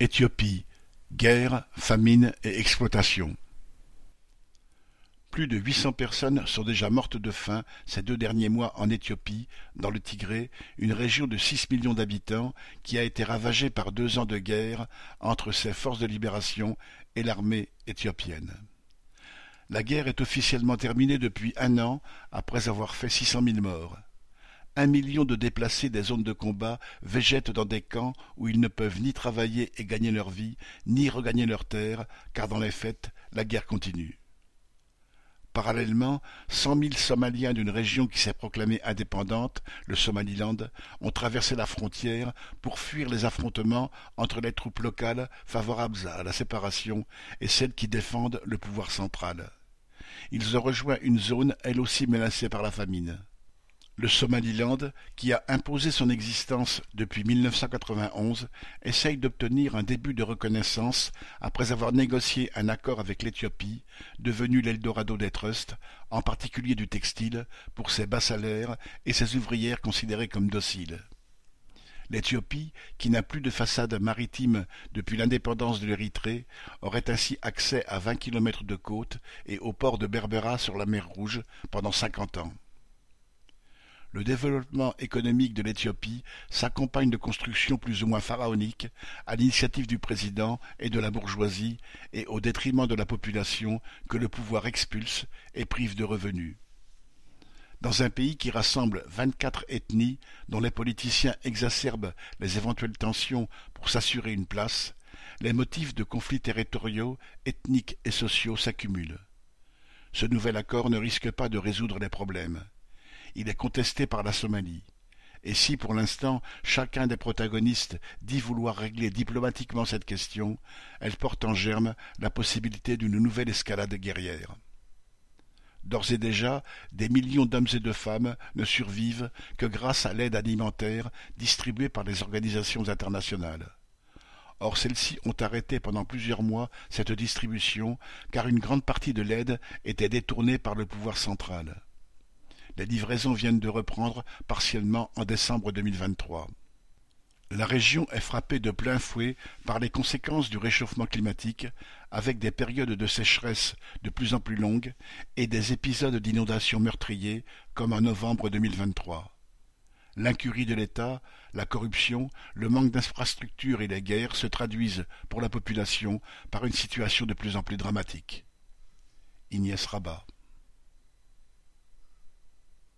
Éthiopie: guerre, famine et exploitation. Plus de huit cents personnes sont déjà mortes de faim ces deux derniers mois en Éthiopie, dans le Tigré, une région de six millions d'habitants qui a été ravagée par deux ans de guerre entre ses forces de libération et l'armée éthiopienne. La guerre est officiellement terminée depuis un an après avoir fait six cent mille morts. Un million de déplacés des zones de combat végètent dans des camps où ils ne peuvent ni travailler et gagner leur vie, ni regagner leurs terres, car dans les faits, la guerre continue. Parallèlement, cent mille Somaliens d'une région qui s'est proclamée indépendante, le Somaliland, ont traversé la frontière pour fuir les affrontements entre les troupes locales favorables à la séparation et celles qui défendent le pouvoir central. Ils ont rejoint une zone elle aussi menacée par la famine. Le Somaliland, qui a imposé son existence depuis 1991, essaye d'obtenir un début de reconnaissance après avoir négocié un accord avec l'Éthiopie, devenu l'Eldorado des trusts, en particulier du textile, pour ses bas salaires et ses ouvrières considérées comme dociles. L'Éthiopie, qui n'a plus de façade maritime depuis l'indépendance de l'Érythrée, aurait ainsi accès à vingt kilomètres de côte et au port de Berbera sur la mer Rouge pendant cinquante ans. Le développement économique de l'Éthiopie s'accompagne de constructions plus ou moins pharaoniques, à l'initiative du président et de la bourgeoisie, et au détriment de la population que le pouvoir expulse et prive de revenus. Dans un pays qui rassemble vingt-quatre ethnies, dont les politiciens exacerbent les éventuelles tensions pour s'assurer une place, les motifs de conflits territoriaux, ethniques et sociaux s'accumulent. Ce nouvel accord ne risque pas de résoudre les problèmes il est contesté par la Somalie. Et si, pour l'instant, chacun des protagonistes dit vouloir régler diplomatiquement cette question, elle porte en germe la possibilité d'une nouvelle escalade guerrière. D'ores et déjà, des millions d'hommes et de femmes ne survivent que grâce à l'aide alimentaire distribuée par les organisations internationales. Or celles-ci ont arrêté pendant plusieurs mois cette distribution car une grande partie de l'aide était détournée par le pouvoir central. Les livraisons viennent de reprendre partiellement en décembre 2023. La région est frappée de plein fouet par les conséquences du réchauffement climatique, avec des périodes de sécheresse de plus en plus longues et des épisodes d'inondations meurtriers, comme en novembre 2023. L'incurie de l'État, la corruption, le manque d'infrastructures et les guerres se traduisent pour la population par une situation de plus en plus dramatique. Ignace Rabat